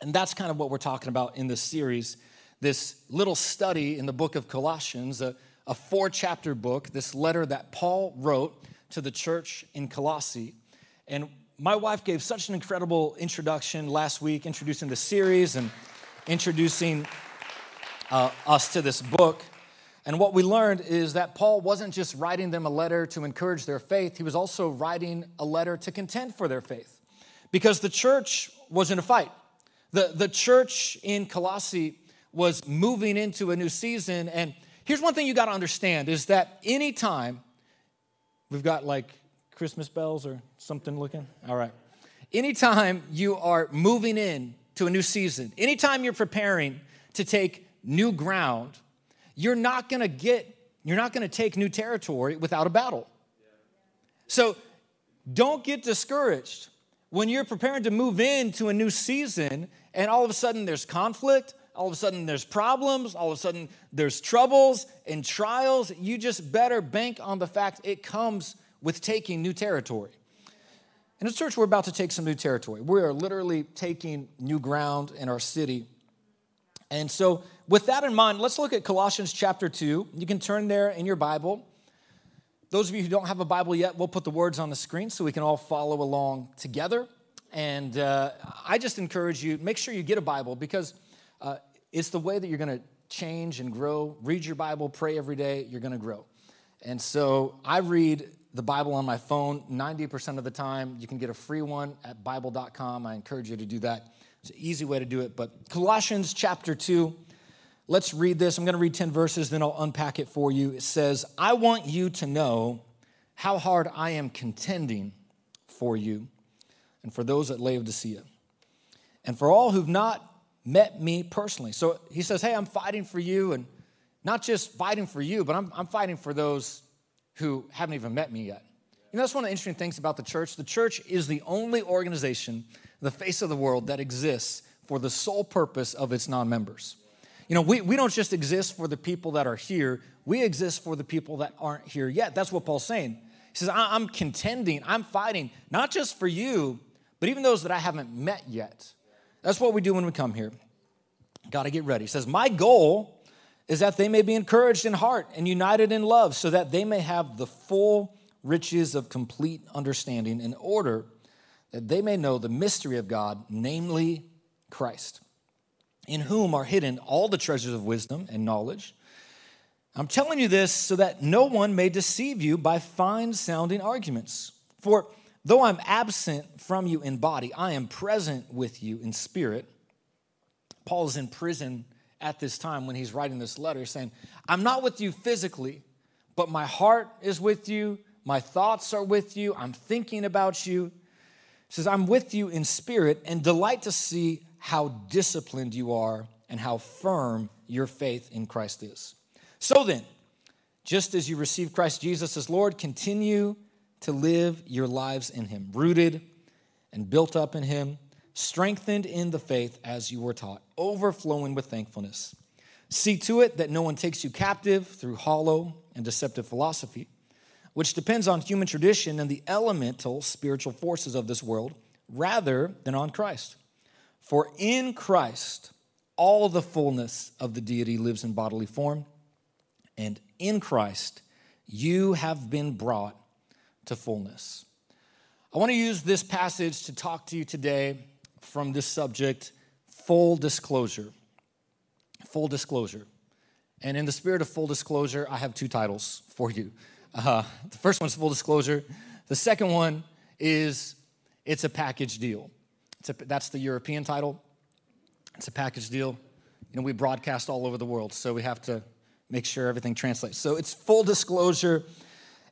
And that's kind of what we're talking about in this series this little study in the book of Colossians, a, a four chapter book, this letter that Paul wrote to the church in Colossae. And my wife gave such an incredible introduction last week, introducing the series and introducing uh, us to this book. And what we learned is that Paul wasn't just writing them a letter to encourage their faith, he was also writing a letter to contend for their faith. Because the church was in a fight. The, the church in Colossae was moving into a new season. And here's one thing you got to understand is that anytime we've got like Christmas bells or something looking, all right. Anytime you are moving in to a new season, anytime you're preparing to take new ground, you're not going to get, you're not going to take new territory without a battle. So don't get discouraged when you're preparing to move into a new season and all of a sudden there's conflict, all of a sudden there's problems, all of a sudden there's troubles and trials. You just better bank on the fact it comes with taking new territory. In the church, we're about to take some new territory. We are literally taking new ground in our city. And so, with that in mind, let's look at Colossians chapter 2. You can turn there in your Bible. Those of you who don't have a Bible yet, we'll put the words on the screen so we can all follow along together. And uh, I just encourage you, make sure you get a Bible because uh, it's the way that you're going to change and grow. Read your Bible, pray every day, you're going to grow. And so I read the Bible on my phone 90% of the time. You can get a free one at Bible.com. I encourage you to do that. It's an easy way to do it. But Colossians chapter 2, Let's read this. I'm going to read 10 verses, then I'll unpack it for you. It says, I want you to know how hard I am contending for you and for those at Laodicea and for all who've not met me personally. So he says, Hey, I'm fighting for you, and not just fighting for you, but I'm, I'm fighting for those who haven't even met me yet. You know, that's one of the interesting things about the church. The church is the only organization, the face of the world, that exists for the sole purpose of its non members. You know, we, we don't just exist for the people that are here, we exist for the people that aren't here yet. That's what Paul's saying. He says, I'm contending, I'm fighting, not just for you, but even those that I haven't met yet. That's what we do when we come here. Got to get ready. Says, My goal is that they may be encouraged in heart and united in love, so that they may have the full riches of complete understanding in order that they may know the mystery of God, namely Christ in whom are hidden all the treasures of wisdom and knowledge. I'm telling you this so that no one may deceive you by fine sounding arguments. For though I'm absent from you in body, I am present with you in spirit. Paul is in prison at this time when he's writing this letter, saying, I'm not with you physically, but my heart is with you, my thoughts are with you, I'm thinking about you. He says, I'm with you in spirit and delight to see how disciplined you are and how firm your faith in Christ is. So then, just as you receive Christ Jesus as Lord, continue to live your lives in Him, rooted and built up in Him, strengthened in the faith as you were taught, overflowing with thankfulness. See to it that no one takes you captive through hollow and deceptive philosophy, which depends on human tradition and the elemental spiritual forces of this world rather than on Christ. For in Christ, all the fullness of the deity lives in bodily form, and in Christ, you have been brought to fullness. I want to use this passage to talk to you today from this subject full disclosure. Full disclosure. And in the spirit of full disclosure, I have two titles for you. Uh, the first one is full disclosure, the second one is it's a package deal. A, that's the European title. It's a package deal. You know, we broadcast all over the world, so we have to make sure everything translates. So it's full disclosure,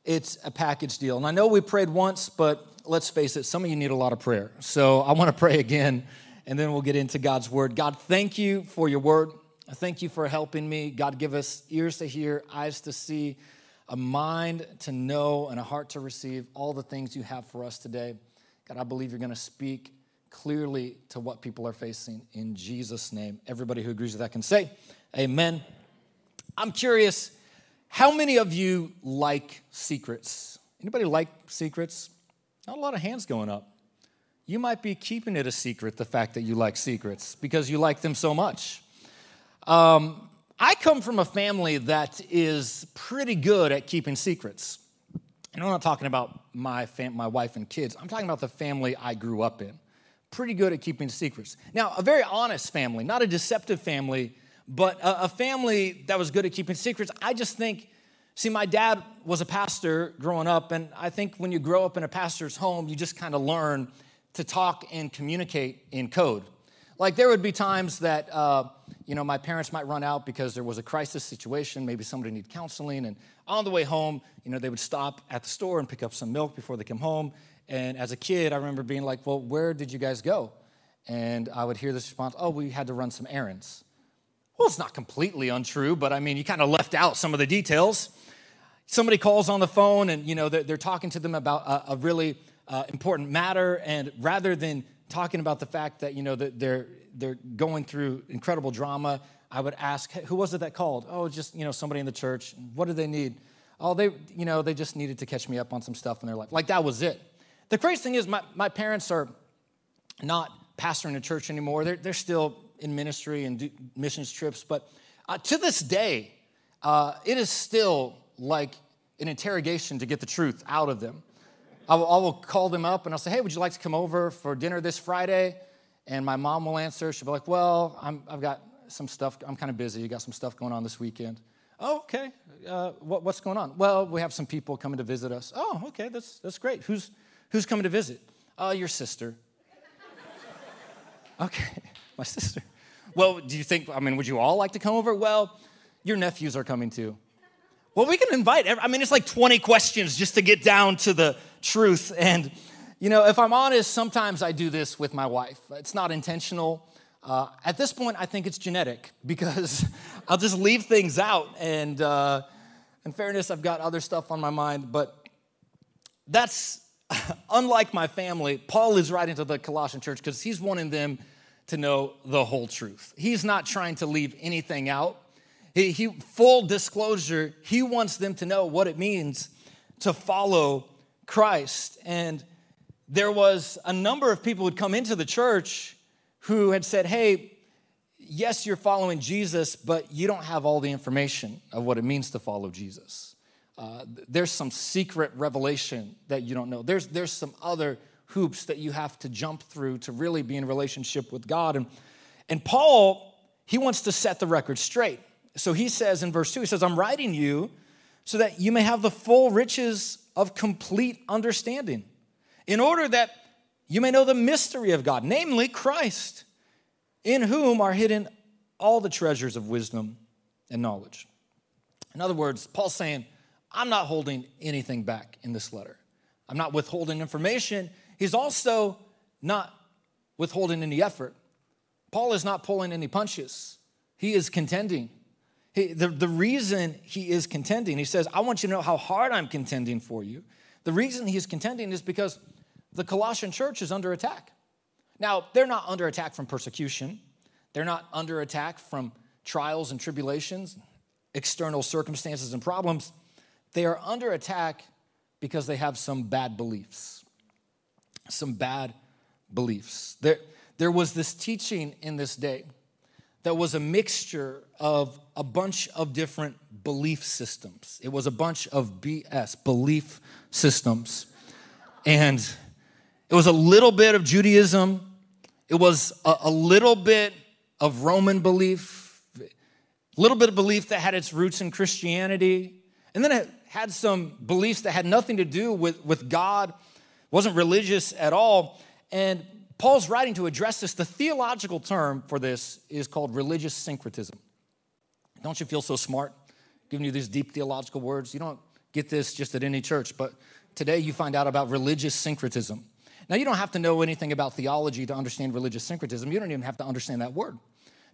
it's a package deal. And I know we prayed once, but let's face it, some of you need a lot of prayer. So I want to pray again, and then we'll get into God's word. God, thank you for your word. Thank you for helping me. God, give us ears to hear, eyes to see, a mind to know, and a heart to receive all the things you have for us today. God, I believe you're going to speak clearly to what people are facing in Jesus' name. Everybody who agrees with that can say, Amen. I'm curious, how many of you like secrets? Anybody like secrets? Not a lot of hands going up. you might be keeping it a secret, the fact that you like secrets, because you like them so much. Um, I come from a family that is pretty good at keeping secrets. And I'm not talking about my, fam- my wife and kids, I'm talking about the family I grew up in. Pretty good at keeping secrets. Now, a very honest family, not a deceptive family, but a, a family that was good at keeping secrets. I just think See, my dad was a pastor growing up, and I think when you grow up in a pastor's home, you just kind of learn to talk and communicate in code. Like there would be times that, uh, you know, my parents might run out because there was a crisis situation, maybe somebody needed counseling, and on the way home, you know, they would stop at the store and pick up some milk before they come home. And as a kid, I remember being like, well, where did you guys go? And I would hear this response, oh, we had to run some errands. Well, it's not completely untrue, but I mean, you kind of left out some of the details. Somebody calls on the phone and you know they're, they're talking to them about a, a really uh, important matter and rather than talking about the fact that you know that they're they're going through incredible drama i would ask who was it that called? Oh just you know somebody in the church. What do they need? Oh they you know they just needed to catch me up on some stuff in their life. Like that was it. The crazy thing is my, my parents are not pastoring a church anymore. They're, they're still in ministry and missions trips but uh, to this day uh, it is still like an interrogation to get the truth out of them. I will, I will, call them up and I'll say, hey, would you like to come over for dinner this Friday? And my mom will answer. She'll be like, well, i have got some stuff. I'm kind of busy. You got some stuff going on this weekend. Oh, okay. Uh, what, what's going on? Well, we have some people coming to visit us. Oh, okay. That's, that's great. Who's, who's coming to visit? Uh, your sister. okay, my sister. Well, do you think, I mean, would you all like to come over? Well, your nephews are coming too. Well, we can invite, I mean, it's like 20 questions just to get down to the truth. And, you know, if I'm honest, sometimes I do this with my wife. It's not intentional. Uh, at this point, I think it's genetic because I'll just leave things out. And uh, in fairness, I've got other stuff on my mind, but that's unlike my family. Paul is writing to the Colossian church because he's wanting them to know the whole truth. He's not trying to leave anything out. He, he, full disclosure, he wants them to know what it means to follow Christ. And there was a number of people who'd come into the church who had said, Hey, yes, you're following Jesus, but you don't have all the information of what it means to follow Jesus. Uh, there's some secret revelation that you don't know. There's, there's some other hoops that you have to jump through to really be in relationship with God. And, and Paul, he wants to set the record straight. So he says in verse 2, he says, I'm writing you so that you may have the full riches of complete understanding, in order that you may know the mystery of God, namely Christ, in whom are hidden all the treasures of wisdom and knowledge. In other words, Paul's saying, I'm not holding anything back in this letter. I'm not withholding information. He's also not withholding any effort. Paul is not pulling any punches. He is contending. He, the, the reason he is contending, he says, I want you to know how hard I'm contending for you. The reason he is contending is because the Colossian church is under attack. Now, they're not under attack from persecution, they're not under attack from trials and tribulations, external circumstances and problems. They are under attack because they have some bad beliefs. Some bad beliefs. There, there was this teaching in this day that was a mixture of a bunch of different belief systems. It was a bunch of BS, belief systems. And it was a little bit of Judaism, it was a, a little bit of Roman belief, a little bit of belief that had its roots in Christianity, and then it had some beliefs that had nothing to do with, with God, wasn't religious at all. And Paul's writing to address this. The theological term for this is called religious syncretism. Don't you feel so smart giving you these deep theological words? You don't get this just at any church, but today you find out about religious syncretism. Now, you don't have to know anything about theology to understand religious syncretism. You don't even have to understand that word.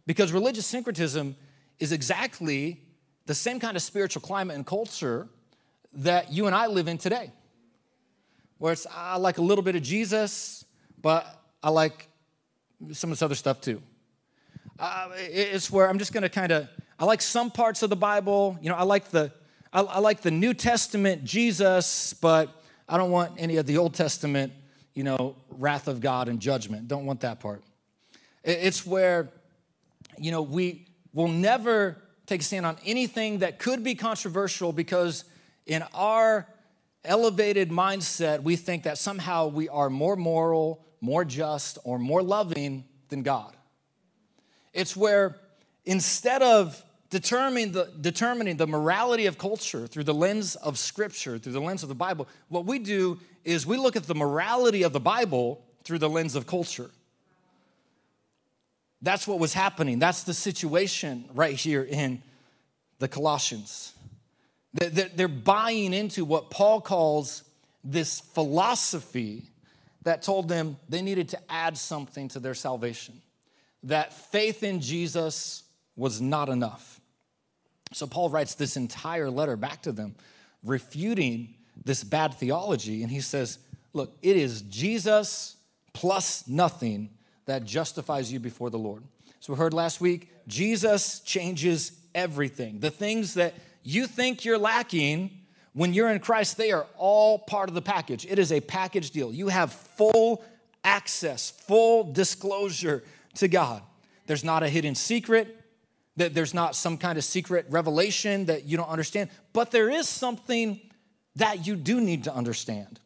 Because religious syncretism is exactly the same kind of spiritual climate and culture that you and I live in today. Where it's, I like a little bit of Jesus, but I like some of this other stuff too. Uh, it's where I'm just going to kind of I like some parts of the Bible. You know, I like the I, I, like the New Testament Jesus, but I don't want any of the Old Testament you know, wrath of God and judgment. Don't want that part. It's where, you know, we will never take a stand on anything that could be controversial because in our elevated mindset, we think that somehow we are more moral, more just, or more loving than God. It's where instead of determining the, determining the morality of culture through the lens of Scripture, through the lens of the Bible, what we do is we look at the morality of the Bible through the lens of culture. That's what was happening. That's the situation right here in the Colossians. They're buying into what Paul calls this philosophy that told them they needed to add something to their salvation, that faith in Jesus was not enough. So Paul writes this entire letter back to them, refuting this bad theology. And he says, Look, it is Jesus plus nothing that justifies you before the Lord. So we heard last week, Jesus changes everything. The things that you think you're lacking, when you're in Christ, they are all part of the package. It is a package deal. You have full access, full disclosure to God. There's not a hidden secret, that there's not some kind of secret revelation that you don't understand, but there is something that you do need to understand.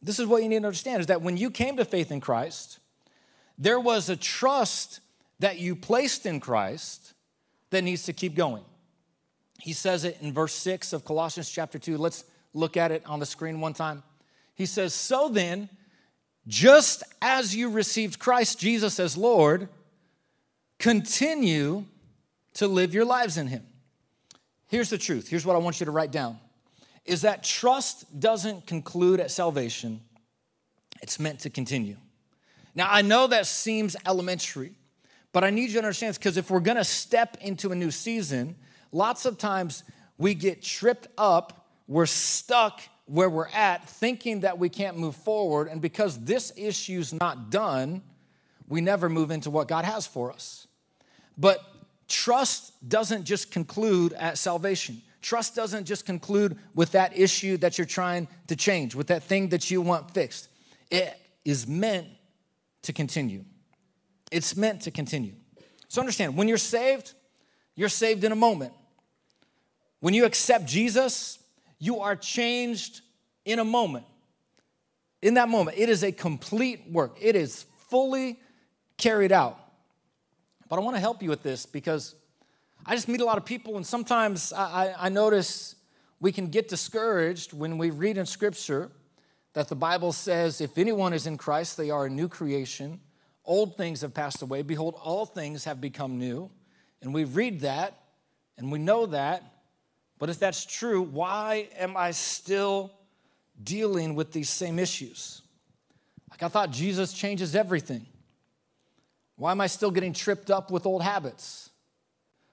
This is what you need to understand is that when you came to faith in Christ, there was a trust that you placed in Christ that needs to keep going. He says it in verse 6 of Colossians chapter 2. Let's look at it on the screen one time. He says, So then, just as you received Christ Jesus as Lord, continue to live your lives in Him. Here's the truth. Here's what I want you to write down is that trust doesn't conclude at salvation, it's meant to continue. Now, I know that seems elementary, but I need you to understand this because if we're gonna step into a new season, lots of times we get tripped up, we're stuck where we're at, thinking that we can't move forward. And because this issue's not done, we never move into what God has for us. But trust doesn't just conclude at salvation. Trust doesn't just conclude with that issue that you're trying to change, with that thing that you want fixed. It is meant to continue. It's meant to continue. So understand, when you're saved, you're saved in a moment. When you accept Jesus, you are changed in a moment. In that moment, it is a complete work, it is fully carried out. But I want to help you with this because I just meet a lot of people, and sometimes I, I, notice we can get discouraged when we read in Scripture that the Bible says, if anyone is in Christ, they are a new creation. Old things have passed away. Behold, all things have become new. And we read that and we know that. But if that's true, why am I still dealing with these same issues? Like I thought Jesus changes everything. Why am I still getting tripped up with old habits?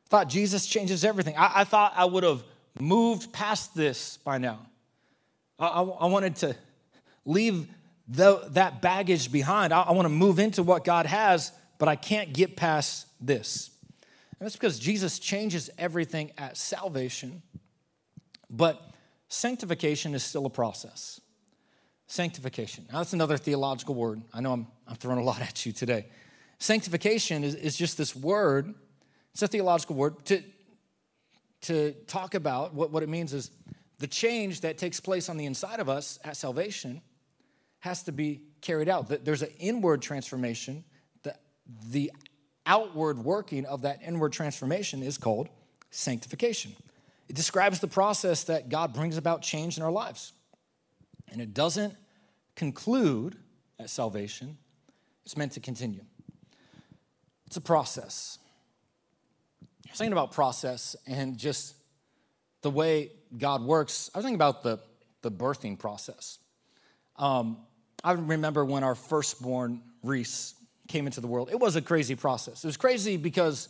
I thought Jesus changes everything. I, I thought I would have moved past this by now. I, I, I wanted to leave the, that baggage behind. I, I want to move into what God has, but I can't get past this. And that's because Jesus changes everything at salvation, but sanctification is still a process. Sanctification. Now, that's another theological word. I know I'm, I'm throwing a lot at you today. Sanctification is, is just this word, it's a theological word, to, to talk about what, what it means is the change that takes place on the inside of us at salvation has to be carried out. There's an inward transformation. The, the outward working of that inward transformation is called sanctification. It describes the process that God brings about change in our lives. And it doesn't conclude at salvation, it's meant to continue. It's a process. I was thinking about process and just the way God works. I was thinking about the, the birthing process. Um, I remember when our firstborn, Reese, came into the world. It was a crazy process. It was crazy because,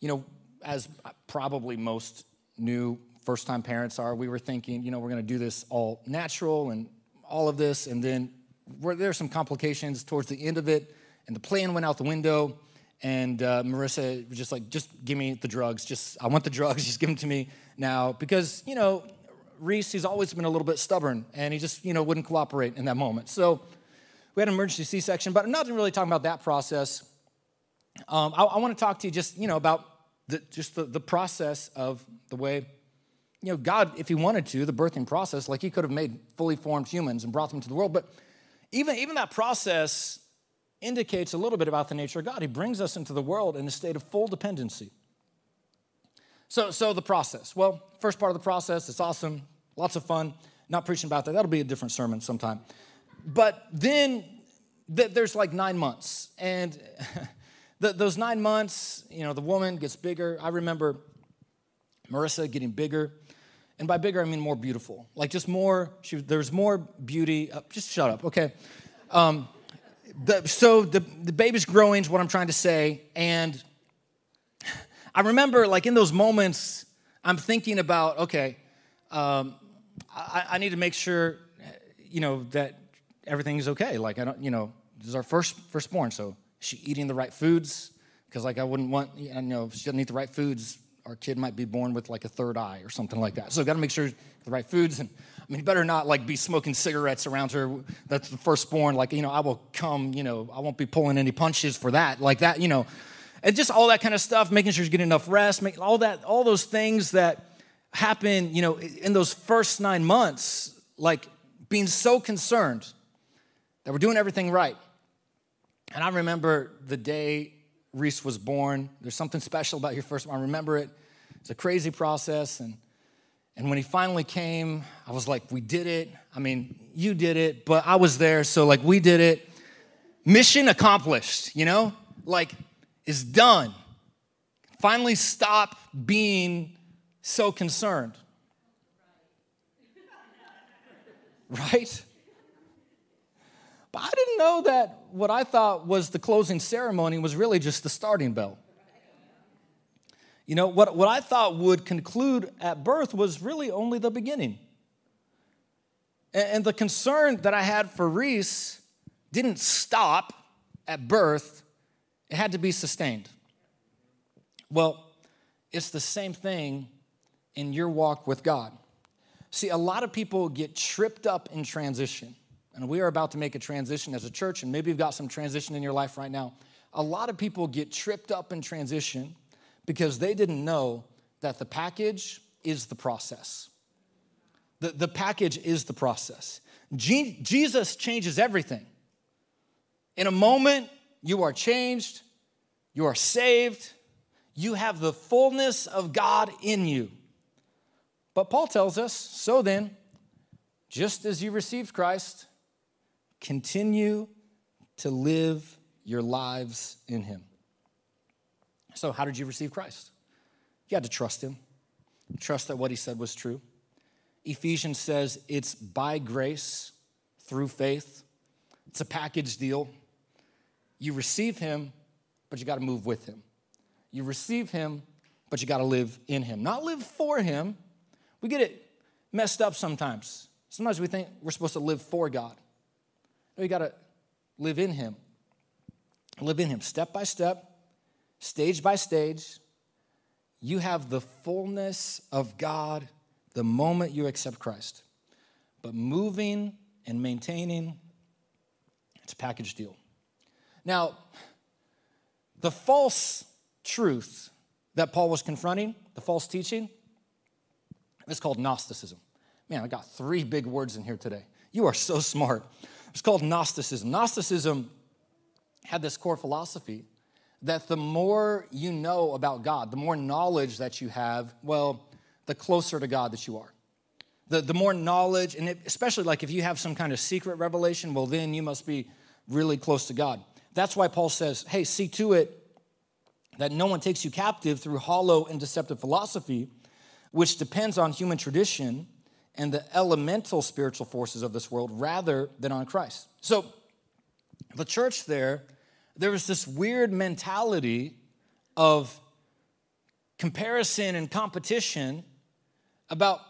you know, as probably most new first time parents are, we were thinking, you know, we're going to do this all natural and all of this. And then there are some complications towards the end of it, and the plan went out the window. And uh, Marissa was just like, just give me the drugs. Just, I want the drugs. Just give them to me now. Because, you know, Reese, he's always been a little bit stubborn and he just, you know, wouldn't cooperate in that moment. So we had an emergency C-section, but I'm not really talking about that process. Um, I, I want to talk to you just, you know, about the, just the, the process of the way, you know, God, if he wanted to, the birthing process, like he could have made fully formed humans and brought them to the world. But even, even that process indicates a little bit about the nature of God. He brings us into the world in a state of full dependency. So, so the process. Well, first part of the process, it's awesome, lots of fun. Not preaching about that. That'll be a different sermon sometime. But then th- there's like nine months, and the, those nine months, you know, the woman gets bigger. I remember Marissa getting bigger. And by bigger, I mean more beautiful. Like just more, she, there's more beauty. Uh, just shut up, okay? Um, the, so the, the baby's growing is what I'm trying to say. And I remember, like, in those moments, I'm thinking about, okay, um, I, I, need to make sure, you know, that everything's okay. Like, I don't, you know, this is our first firstborn, so she eating the right foods? Because like I wouldn't want, you know, if she doesn't eat the right foods, our kid might be born with like a third eye or something like that. So got to make sure the right foods. And I mean, better not like be smoking cigarettes around her. That's the firstborn. Like, you know, I will come, you know, I won't be pulling any punches for that. Like that, you know, and just all that kind of stuff, making sure she's getting enough rest, make all that, all those things that happen, you know, in those first nine months, like being so concerned that we're doing everything right. And I remember the day Reese was born. There's something special about your first. I remember it. It's a crazy process. And, and when he finally came, I was like, we did it. I mean, you did it, but I was there. So, like, we did it. Mission accomplished, you know? Like, is done. Finally, stop being so concerned. Right? But I didn't know that what I thought was the closing ceremony was really just the starting bell. You know, what, what I thought would conclude at birth was really only the beginning. And, and the concern that I had for Reese didn't stop at birth, it had to be sustained. Well, it's the same thing in your walk with God. See, a lot of people get tripped up in transition. And we are about to make a transition as a church, and maybe you've got some transition in your life right now. A lot of people get tripped up in transition because they didn't know that the package is the process. The, the package is the process. Je- Jesus changes everything. In a moment, you are changed, you are saved, you have the fullness of God in you. But Paul tells us so then, just as you received Christ, continue to live your lives in Him. So, how did you receive Christ? You had to trust Him, trust that what He said was true. Ephesians says it's by grace through faith, it's a package deal. You receive Him, but you got to move with Him. You receive Him, but you got to live in Him, not live for Him. We get it messed up sometimes. Sometimes we think we're supposed to live for God. No, you got to live in Him. Live in Him step by step, stage by stage. You have the fullness of God the moment you accept Christ. But moving and maintaining, it's a package deal. Now, the false truth that Paul was confronting, the false teaching, is called Gnosticism. Man, I got three big words in here today. You are so smart. It's called Gnosticism. Gnosticism had this core philosophy that the more you know about God, the more knowledge that you have, well, the closer to God that you are. The, the more knowledge, and it, especially like if you have some kind of secret revelation, well, then you must be really close to God. That's why Paul says, hey, see to it that no one takes you captive through hollow and deceptive philosophy, which depends on human tradition and the elemental spiritual forces of this world rather than on Christ. So, the church there, there was this weird mentality of comparison and competition about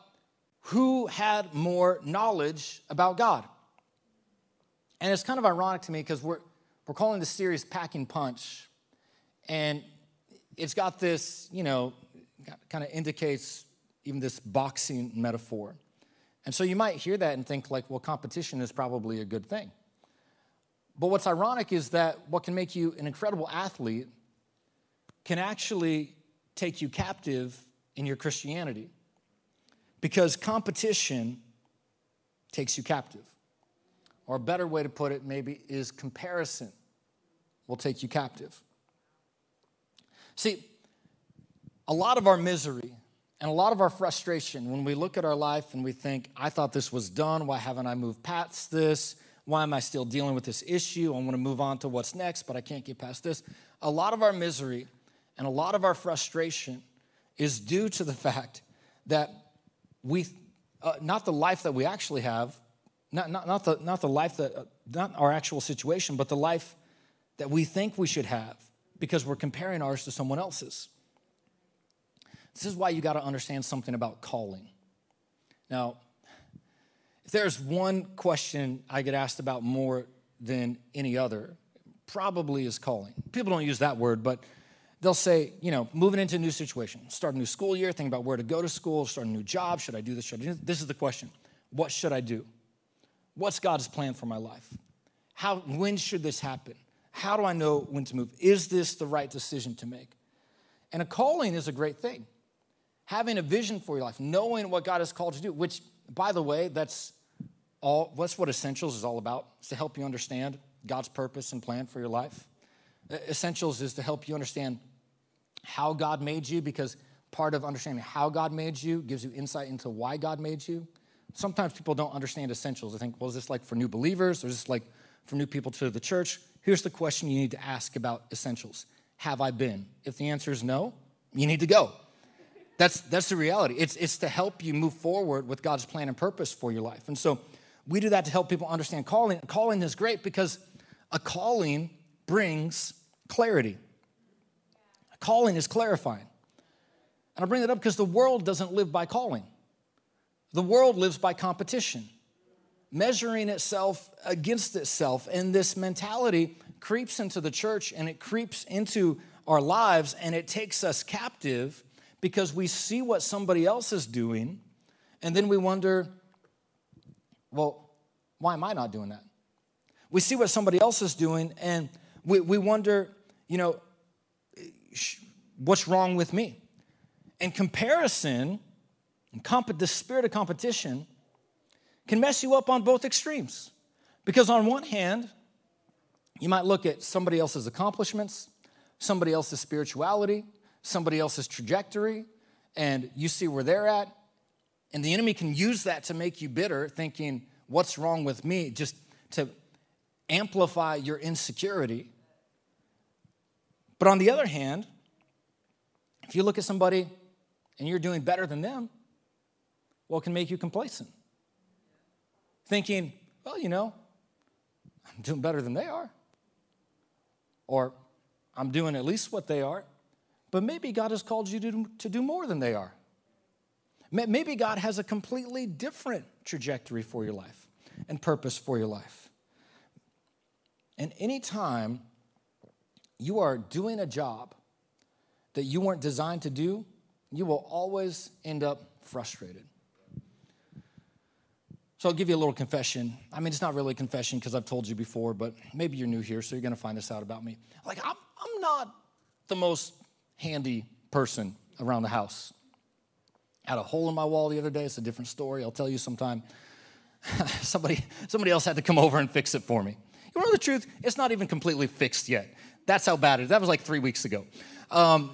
who had more knowledge about God. And it's kind of ironic to me because we're, we're calling this series Packing Punch. And it's got this, you know, kind of indicates even this boxing metaphor. And so you might hear that and think, like, well, competition is probably a good thing. But what's ironic is that what can make you an incredible athlete can actually take you captive in your Christianity because competition takes you captive. Or a better way to put it, maybe, is comparison will take you captive. See, a lot of our misery and a lot of our frustration when we look at our life and we think, I thought this was done. Why haven't I moved past this? Why am I still dealing with this issue? I want to move on to what's next, but I can't get past this. A lot of our misery and a lot of our frustration is due to the fact that we, uh, not the life that we actually have, not, not, not, the, not the life that, uh, not our actual situation, but the life that we think we should have because we're comparing ours to someone else's. This is why you got to understand something about calling. Now, if there's one question I get asked about more than any other, probably is calling. People don't use that word, but they'll say, you know, moving into a new situation, start a new school year, think about where to go to school, start a new job. Should I do this? Should I do this? This is the question. What should I do? What's God's plan for my life? How, when should this happen? How do I know when to move? Is this the right decision to make? And a calling is a great thing having a vision for your life, knowing what God has called you to do, which, by the way, that's all, that's what Essentials is all about, is to help you understand God's purpose and plan for your life. Essentials is to help you understand how God made you, because part of understanding how God made you gives you insight into why God made you. Sometimes people don't understand essentials. They think, well, is this like for new believers or is this like for new people to the church? Here's the question you need to ask about essentials Have I been? If the answer is no, you need to go. That's, that's the reality. It's, it's to help you move forward with God's plan and purpose for your life. And so we do that to help people understand calling. Calling is great because a calling brings clarity. A calling is clarifying. And I bring that up because the world doesn't live by calling, the world lives by competition, measuring itself against itself. And this mentality creeps into the church and it creeps into our lives and it takes us captive because we see what somebody else is doing and then we wonder, well, why am I not doing that? We see what somebody else is doing and we, we wonder, you know, what's wrong with me? And comparison, comp- the spirit of competition, can mess you up on both extremes. Because on one hand, you might look at somebody else's accomplishments, somebody else's spirituality, somebody else's trajectory and you see where they're at. And the enemy can use that to make you bitter, thinking, what's wrong with me? Just to amplify your insecurity. But on the other hand, if you look at somebody and you're doing better than them, well, it can make you complacent. Thinking, well, you know, I'm doing better than they are. Or I'm doing at least what they are. But maybe God has called you to, to do more than they are. Maybe God has a completely different trajectory for your life and purpose for your life. And anytime you are doing a job that you weren't designed to do, you will always end up frustrated. So I'll give you a little confession. I mean, it's not really a confession because I've told you before, but maybe you're new here, so you're going to find this out about me. Like, I'm, I'm not the most handy person around the house. I had a hole in my wall the other day. It's a different story. I'll tell you sometime. somebody, somebody else had to come over and fix it for me. You know the truth? It's not even completely fixed yet. That's how bad it is. That was like three weeks ago. Because um,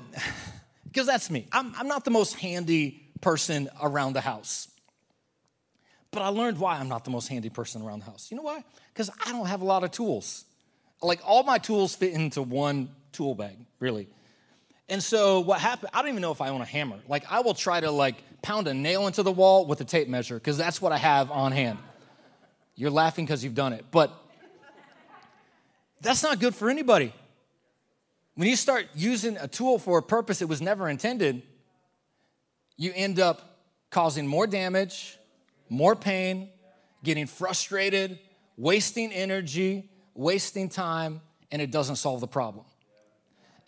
that's me. I'm, I'm not the most handy person around the house. But I learned why I'm not the most handy person around the house. You know why? Because I don't have a lot of tools. Like all my tools fit into one tool bag, really. And so what happened, I don't even know if I own a hammer. Like I will try to like pound a nail into the wall with a tape measure because that's what I have on hand. You're laughing because you've done it, but that's not good for anybody. When you start using a tool for a purpose it was never intended, you end up causing more damage, more pain, getting frustrated, wasting energy, wasting time, and it doesn't solve the problem.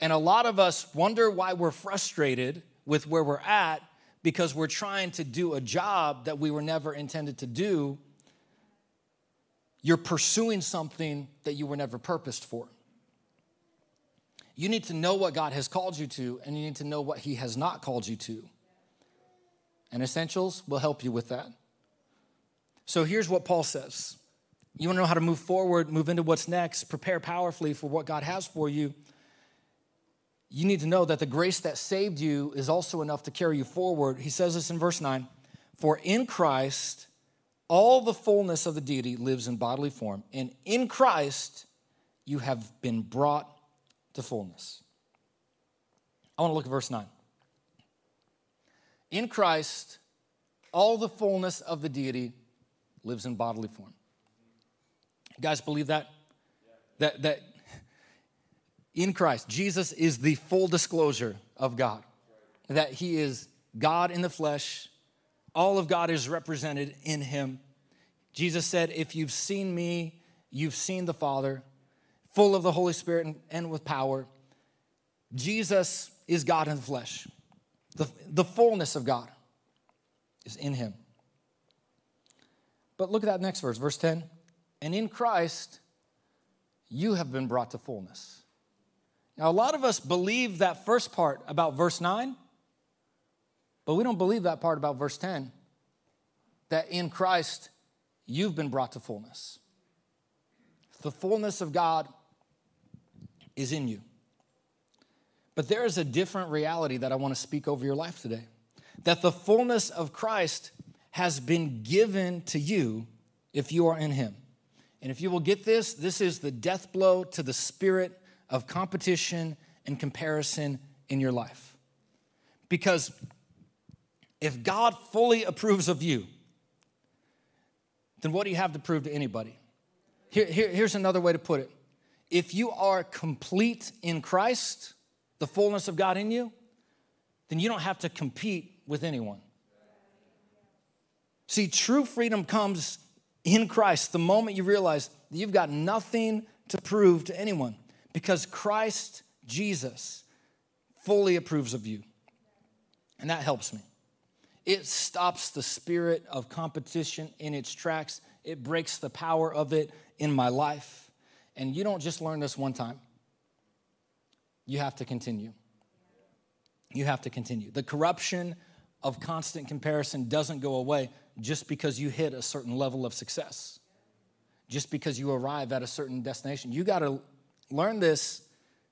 And a lot of us wonder why we're frustrated with where we're at because we're trying to do a job that we were never intended to do. you're pursuing something that you were never purposed for. You need to know what God has called you to, and you need to know what He has not called you to. And Essentials will help you with that. So here's what Paul says You want to know how to move forward, move into what's next, prepare powerfully for what God has for you. You need to know that the grace that saved you is also enough to carry you forward. He says this in verse 9 For in Christ, all the fullness of the deity lives in bodily form, and in Christ, you have been brought to fullness. I want to look at verse 9. In Christ, all the fullness of the deity lives in bodily form. You guys believe that? That, that in Christ, Jesus is the full disclosure of God, that he is God in the flesh. All of God is represented in him. Jesus said, If you've seen me, you've seen the Father, full of the Holy Spirit and, and with power. Jesus is God in the flesh. The, the fullness of God is in him. But look at that next verse, verse 10. And in Christ, you have been brought to fullness. Now, a lot of us believe that first part about verse 9, but we don't believe that part about verse 10 that in Christ, you've been brought to fullness. The fullness of God is in you. But there is a different reality that I want to speak over your life today that the fullness of Christ has been given to you if you are in Him. And if you will get this, this is the death blow to the spirit of competition and comparison in your life. Because if God fully approves of you, then what do you have to prove to anybody? Here, here, here's another way to put it. If you are complete in Christ, the fullness of God in you, then you don't have to compete with anyone. See, true freedom comes in Christ the moment you realize that you've got nothing to prove to anyone because Christ Jesus fully approves of you. And that helps me. It stops the spirit of competition in its tracks, it breaks the power of it in my life. And you don't just learn this one time, you have to continue. You have to continue. The corruption of constant comparison doesn't go away just because you hit a certain level of success, just because you arrive at a certain destination. You got to learn this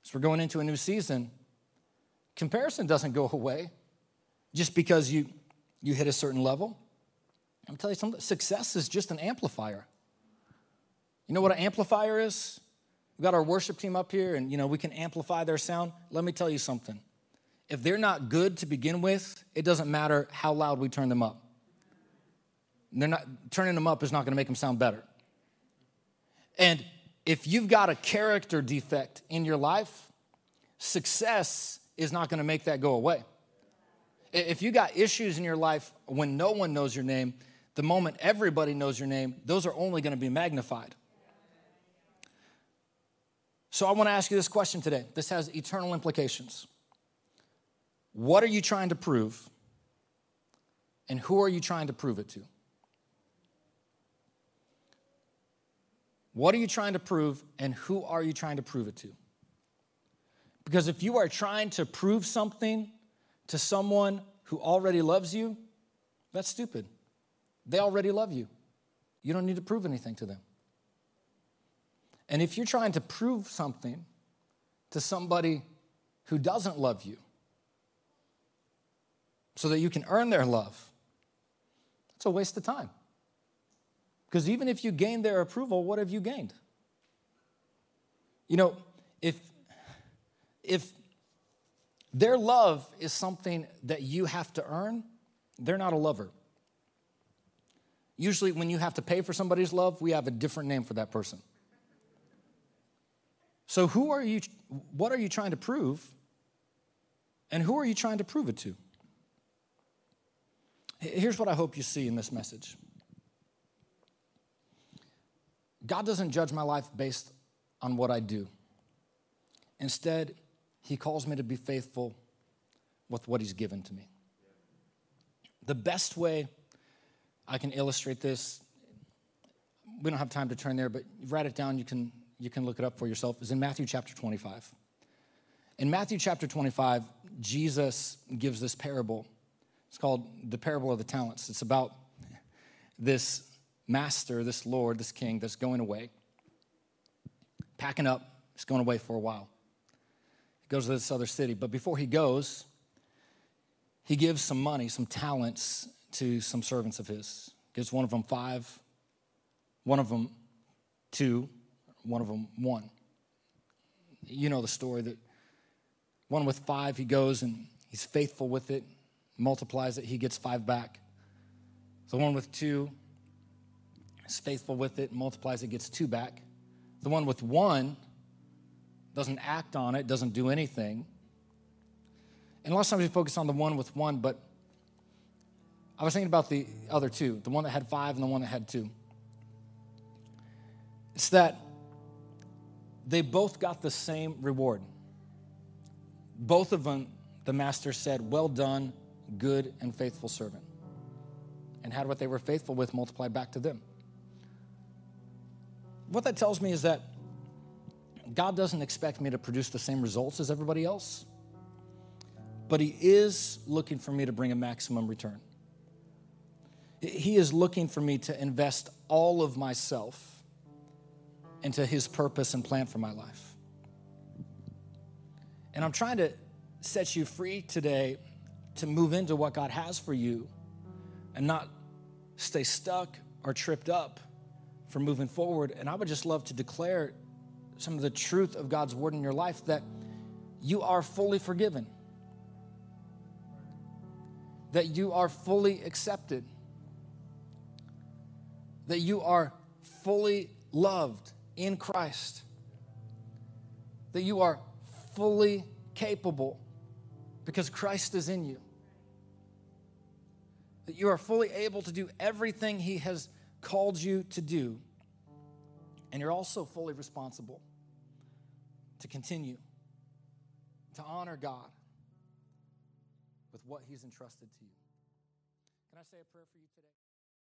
as we're going into a new season. Comparison doesn't go away just because you, you hit a certain level. I'm tell you something, success is just an amplifier. You know what an amplifier is? We've got our worship team up here and you know we can amplify their sound. Let me tell you something. If they're not good to begin with, it doesn't matter how loud we turn them up. They're not turning them up is not going to make them sound better. And if you've got a character defect in your life, success is not going to make that go away. If you got issues in your life when no one knows your name, the moment everybody knows your name, those are only going to be magnified. So I want to ask you this question today. This has eternal implications. What are you trying to prove? And who are you trying to prove it to? What are you trying to prove, and who are you trying to prove it to? Because if you are trying to prove something to someone who already loves you, that's stupid. They already love you. You don't need to prove anything to them. And if you're trying to prove something to somebody who doesn't love you so that you can earn their love, it's a waste of time. Because even if you gain their approval, what have you gained? You know, if, if their love is something that you have to earn, they're not a lover. Usually, when you have to pay for somebody's love, we have a different name for that person. So, who are you, what are you trying to prove? And who are you trying to prove it to? Here's what I hope you see in this message God doesn't judge my life based on what I do. Instead, He calls me to be faithful with what He's given to me. The best way I can illustrate this, we don't have time to turn there, but write it down. You can, you can look it up for yourself. Is in Matthew chapter 25. In Matthew chapter 25, Jesus gives this parable. It's called the parable of the talents. It's about this master, this Lord, this king that's going away, packing up, he's going away for a while. He goes to this other city, but before he goes, he gives some money, some talents to some servants of his. Gives one of them five, one of them two, one of them one. You know the story that one with five, he goes and he's faithful with it, multiplies it, he gets five back. The one with two is faithful with it, multiplies it, gets two back. The one with one doesn't act on it, doesn't do anything. And a lot of times we focus on the one with one, but I was thinking about the other two, the one that had five and the one that had two. It's that they both got the same reward. Both of them, the master said, Well done, good and faithful servant. And had what they were faithful with multiplied back to them. What that tells me is that God doesn't expect me to produce the same results as everybody else, but He is looking for me to bring a maximum return. He is looking for me to invest all of myself into His purpose and plan for my life. And I'm trying to set you free today to move into what God has for you and not stay stuck or tripped up from moving forward. And I would just love to declare some of the truth of God's word in your life that you are fully forgiven, that you are fully accepted, that you are fully loved in Christ, that you are fully capable because Christ is in you, that you are fully able to do everything He has called you to do, and you're also fully responsible to continue to honor God with what He's entrusted to you. Can I say a prayer for you?